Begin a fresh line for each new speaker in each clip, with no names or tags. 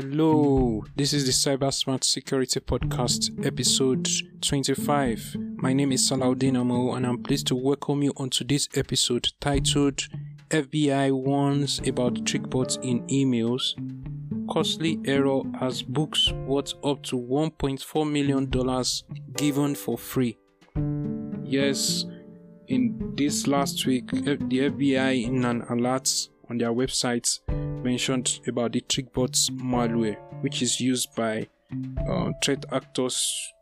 Hello, this is the Cyber Smart Security Podcast, episode 25. My name is Salaudin Amo, and I'm pleased to welcome you on today's episode titled FBI Warns About Trickbots in Emails. Costly error as books worth up to $1.4 million given for free. Yes, in this last week, the FBI, in an alert on their website, mentioned about the TrickBot malware, which is used by uh, threat actors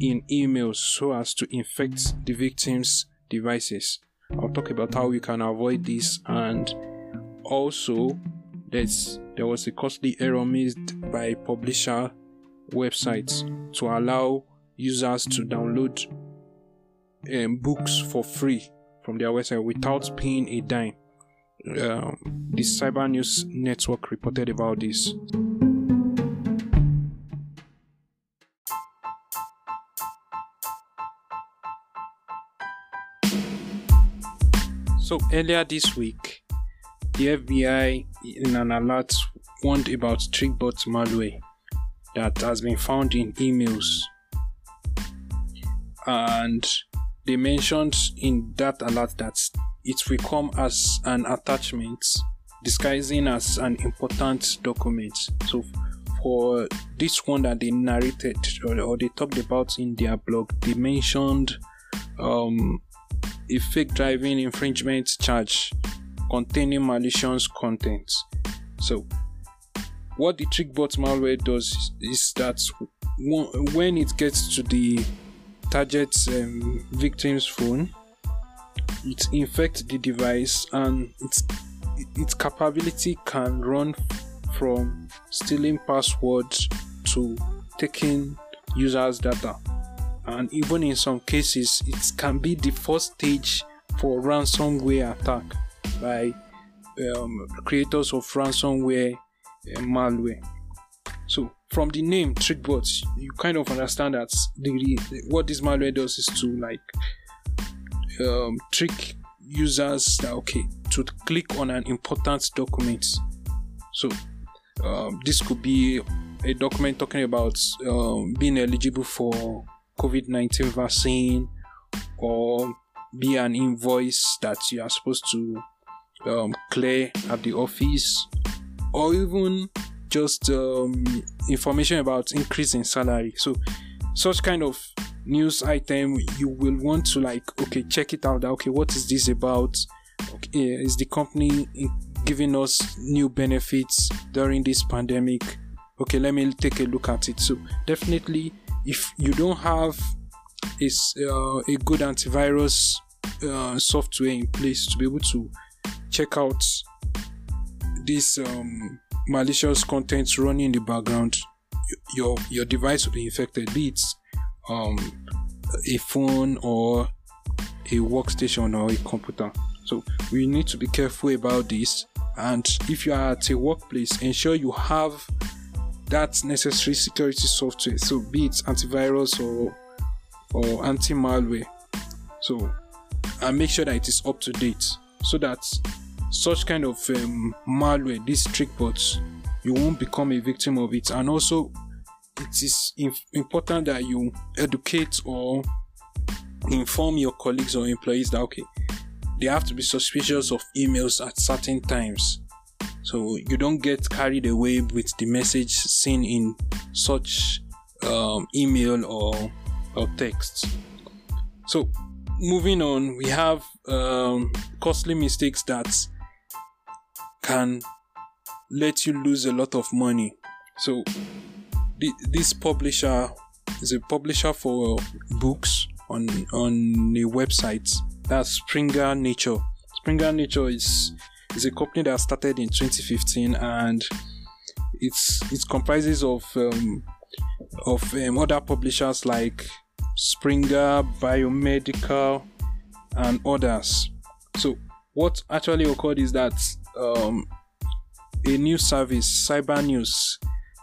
in emails so as to infect the victim's devices. I'll talk about how you can avoid this, and also there's there was a costly error made by publisher websites to allow users to download um, books for free from their website without paying a dime. Um, the Cyber News Network reported about this. So earlier this week, the FBI, in an alert, warned about TrickBot malware that has been found in emails, and they mentioned in that alert that it will come as an attachment disguising as an important document. So for this one that they narrated or, or they talked about in their blog, they mentioned um, a fake driving infringement charge containing malicious content. So what the TrickBot malware does is that when it gets to the target um, victim's phone, it infects the device and its its capability can run from stealing passwords to taking users data. And even in some cases it can be the first stage for ransomware attack by um, creators of ransomware uh, malware. So from the name TrickBots you kind of understand that the, what this malware does is to like um, trick users that okay to click on an important document. So um, this could be a document talking about um, being eligible for COVID nineteen vaccine, or be an invoice that you are supposed to um, clear at the office, or even just um, information about increase in salary. So such kind of news item you will want to like okay check it out okay what is this about? Okay is the company giving us new benefits during this pandemic? Okay let me take a look at it. So definitely if you don't have is uh, a good antivirus uh, software in place to be able to check out this um, malicious content running in the background your your device will be infected. Be it um, a phone or a workstation or a computer. So we need to be careful about this. And if you are at a workplace, ensure you have that necessary security software. So be it antivirus or or anti-malware. So and make sure that it is up to date so that such kind of um, malware, these trick bots, you won't become a victim of it. And also it is important that you educate or inform your colleagues or employees that okay they have to be suspicious of emails at certain times. So you don't get carried away with the message seen in such um, email or or text. So moving on we have um, costly mistakes that can let you lose a lot of money. So this publisher is a publisher for books on on a website. That's Springer Nature. Springer Nature is is a company that started in 2015 and it's it comprises of um, of um, other publishers like Springer, Biomedical, and others. So what actually occurred is that um, a new service, Cyber News,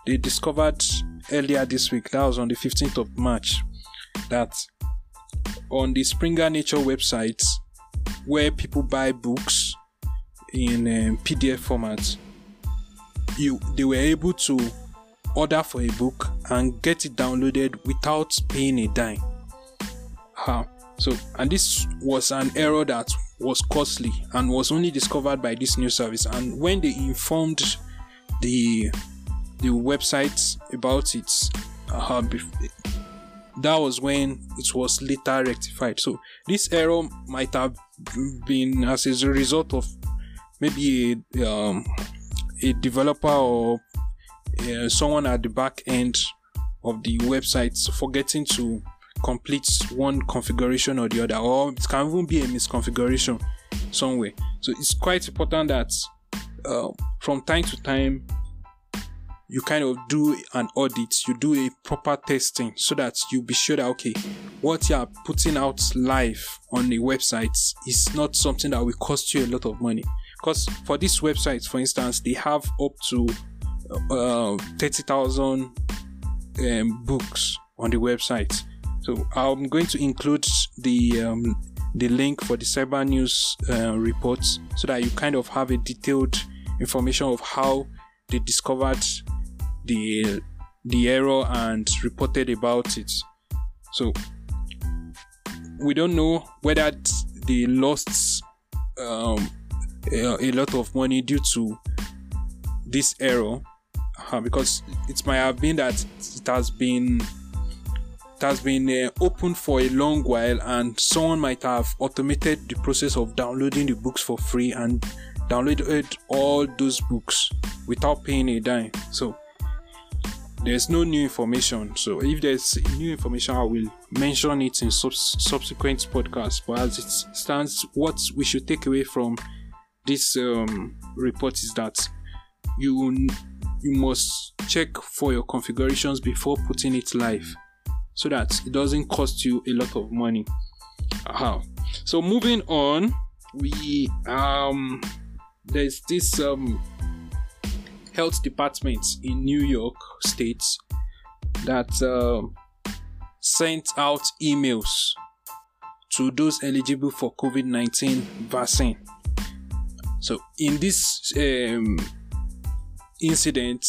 they discovered earlier this week, that was on the 15th of March, that on the Springer Nature website, where people buy books in um, PDF format, you they were able to order for a book and get it downloaded without paying a dime. How? So, and this was an error that was costly and was only discovered by this new service. And when they informed the the website about it, uh, that was when it was later rectified. So this error might have been as a result of maybe a, um, a developer or uh, someone at the back end of the website forgetting to complete one configuration or the other, or it can even be a misconfiguration somewhere. So it's quite important that uh, from time to time you kind of do an audit, you do a proper testing so that you be sure that okay, what you are putting out live on the website is not something that will cost you a lot of money. Because for this website, for instance, they have up to uh, 30,000 um, books on the website. So I'm going to include the um, the link for the cyber news uh, reports so that you kind of have a detailed information of how they discovered the the error and reported about it. So we don't know whether they lost um, a, a, lot of money due to this error uh, because it might have been that it has been it has been uh, open for a long while and someone might have automated the process of downloading the books for free and downloaded all those books without paying a dime so there's no new information. So if there's new information, I will mention it in sub- subsequent podcasts. But as it stands, what we should take away from this um, report is that you you must check for your configurations before putting it live, so that it doesn't cost you a lot of money. How? So moving on, we um there's this um health departments in New York State that uh, sent out emails to those eligible for COVID 19 vaccine. So, in this um, incident,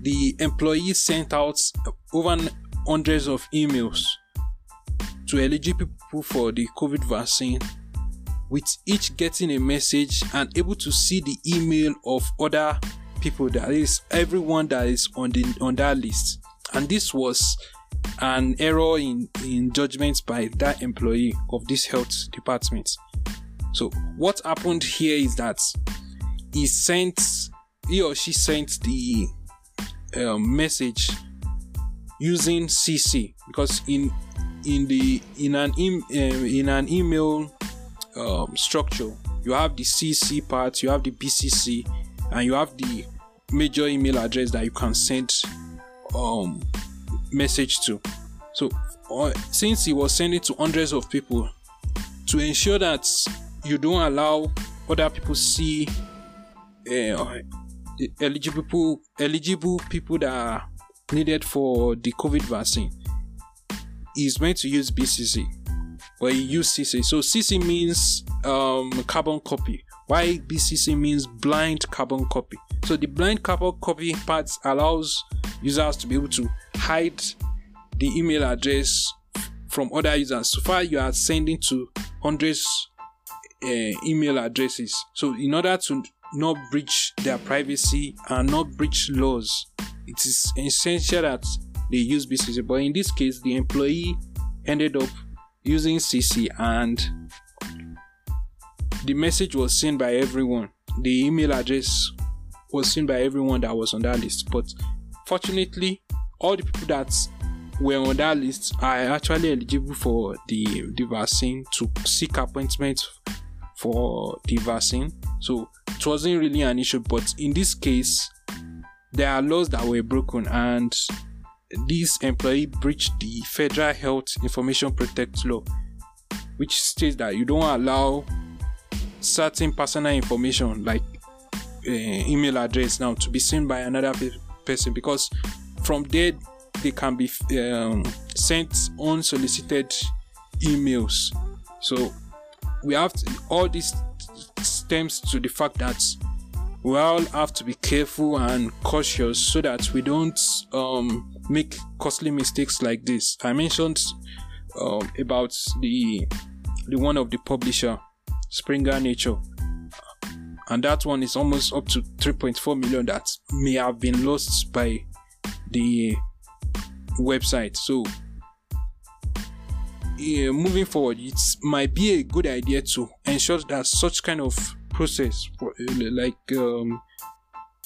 the employees sent out over hundreds of emails to eligible people for the COVID vaccine, with each getting a message and able to see the email of other people that is everyone that is on the on that list. And this was an error in in judgment by that employee of this health department. So what happened here is that he sent he or she sent the um, message using cc because in in the in an em, um, in an email um, structure you have the cc part you have the bcc and you have the major email address that you can send um message to. So uh, since he was sending to hundreds of people to ensure that you don't allow other people see uh, eligible people, eligible people that are needed for the covid vaccine he's meant to use bcc but he used cc so cc means um, carbon copy why bcc means blind carbon copy so the blind carbon copy part allows users to be able to hide the email address from other users. So far, you are sending to hundreds uh, email addresses. So in order to not breach their privacy and not breach laws, it is essential that they use BCC. But in this case, the employee ended up using CC and the message was seen by everyone. The email address was seen by everyone that was on that list. But fortunately, all the people that were on that list are actually eligible for the, the vaccine to seek appointment for the vaccine. So it wasn't really an issue. But in this case, there are laws that were broken and this employee breached the Federal Health Information Protect Law, which states that you don't allow certain personal information like uh, email address now to be seen by another pe- person because from there they can be um, sent unsolicited emails so we have to, all this stems to the fact that we all have to be careful and cautious so that we don't um, make costly mistakes like this. I mentioned um, about the the one of the publisher Springer Nature, and that one is almost up to 3.4 million that may have been lost by the website. So yeah, moving forward, it might be a good idea to ensure that such kind of process, like um,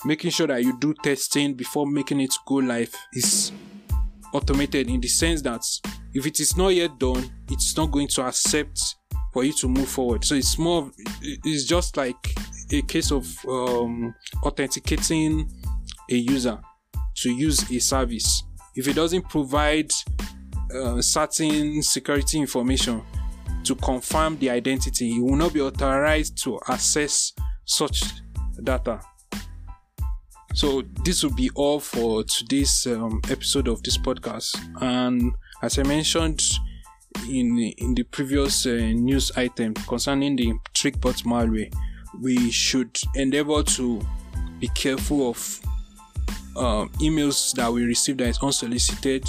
making sure that you do testing before making it go live, is automated in the sense that if it is not yet done, it's not going to accept for you to move forward. So it's more, of, it's just like a case of um, authenticating a user to use a service. If it doesn't provide uh, certain security information to confirm the identity, you will not be authorized to access such data. So this will be all for today's um, episode of this podcast. And as I mentioned in in the previous uh, news item concerning the TrickBot malware, we should endeavor to be careful of uh, emails that we receive that is unsolicited.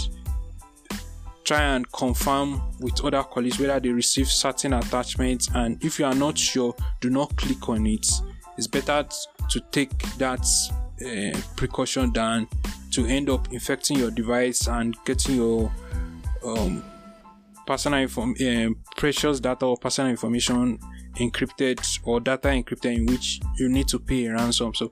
Try and confirm with other colleagues whether they receive certain attachments and if you are not sure do not click on it. It's better to take that uh, precaution than to end up infecting your device and getting your um, personal inform- uh, precious data or personal information encrypted or data encrypted in which you need to pay a ransom. So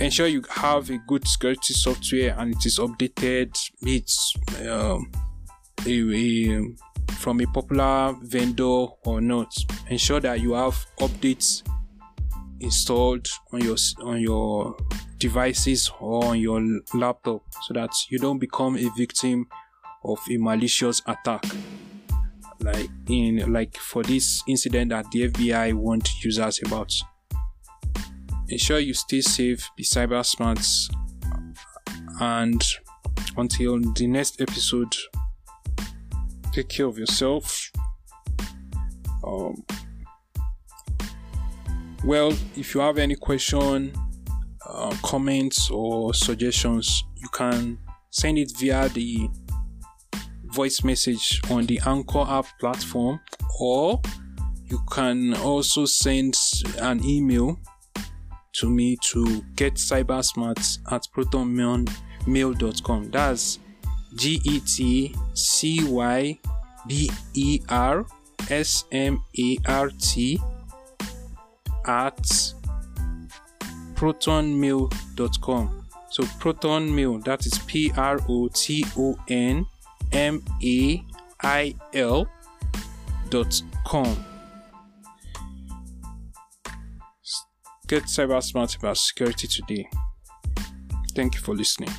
ensure you have a good security software and it is updated it's um, a, a, from a popular vendor or not. Ensure that you have updates installed on your on your devices or on your laptop so that you don't become a victim of a malicious attack like in like for this incident that the FBI warned users about ensure you stay safe, be cyber smart, and until the next episode, take care of yourself. Um, well, if you have any question, uh, comments, or suggestions, you can send it via the voice message on the Anchor app platform, or you can also send an email to me to get cybersmart at protonmail.com. That's G E T C Y B E R S M A R T at protonmail.com. So proton mail that is P R O T O N M A I L dot com. Get cyber smart about security today. Thank you for listening.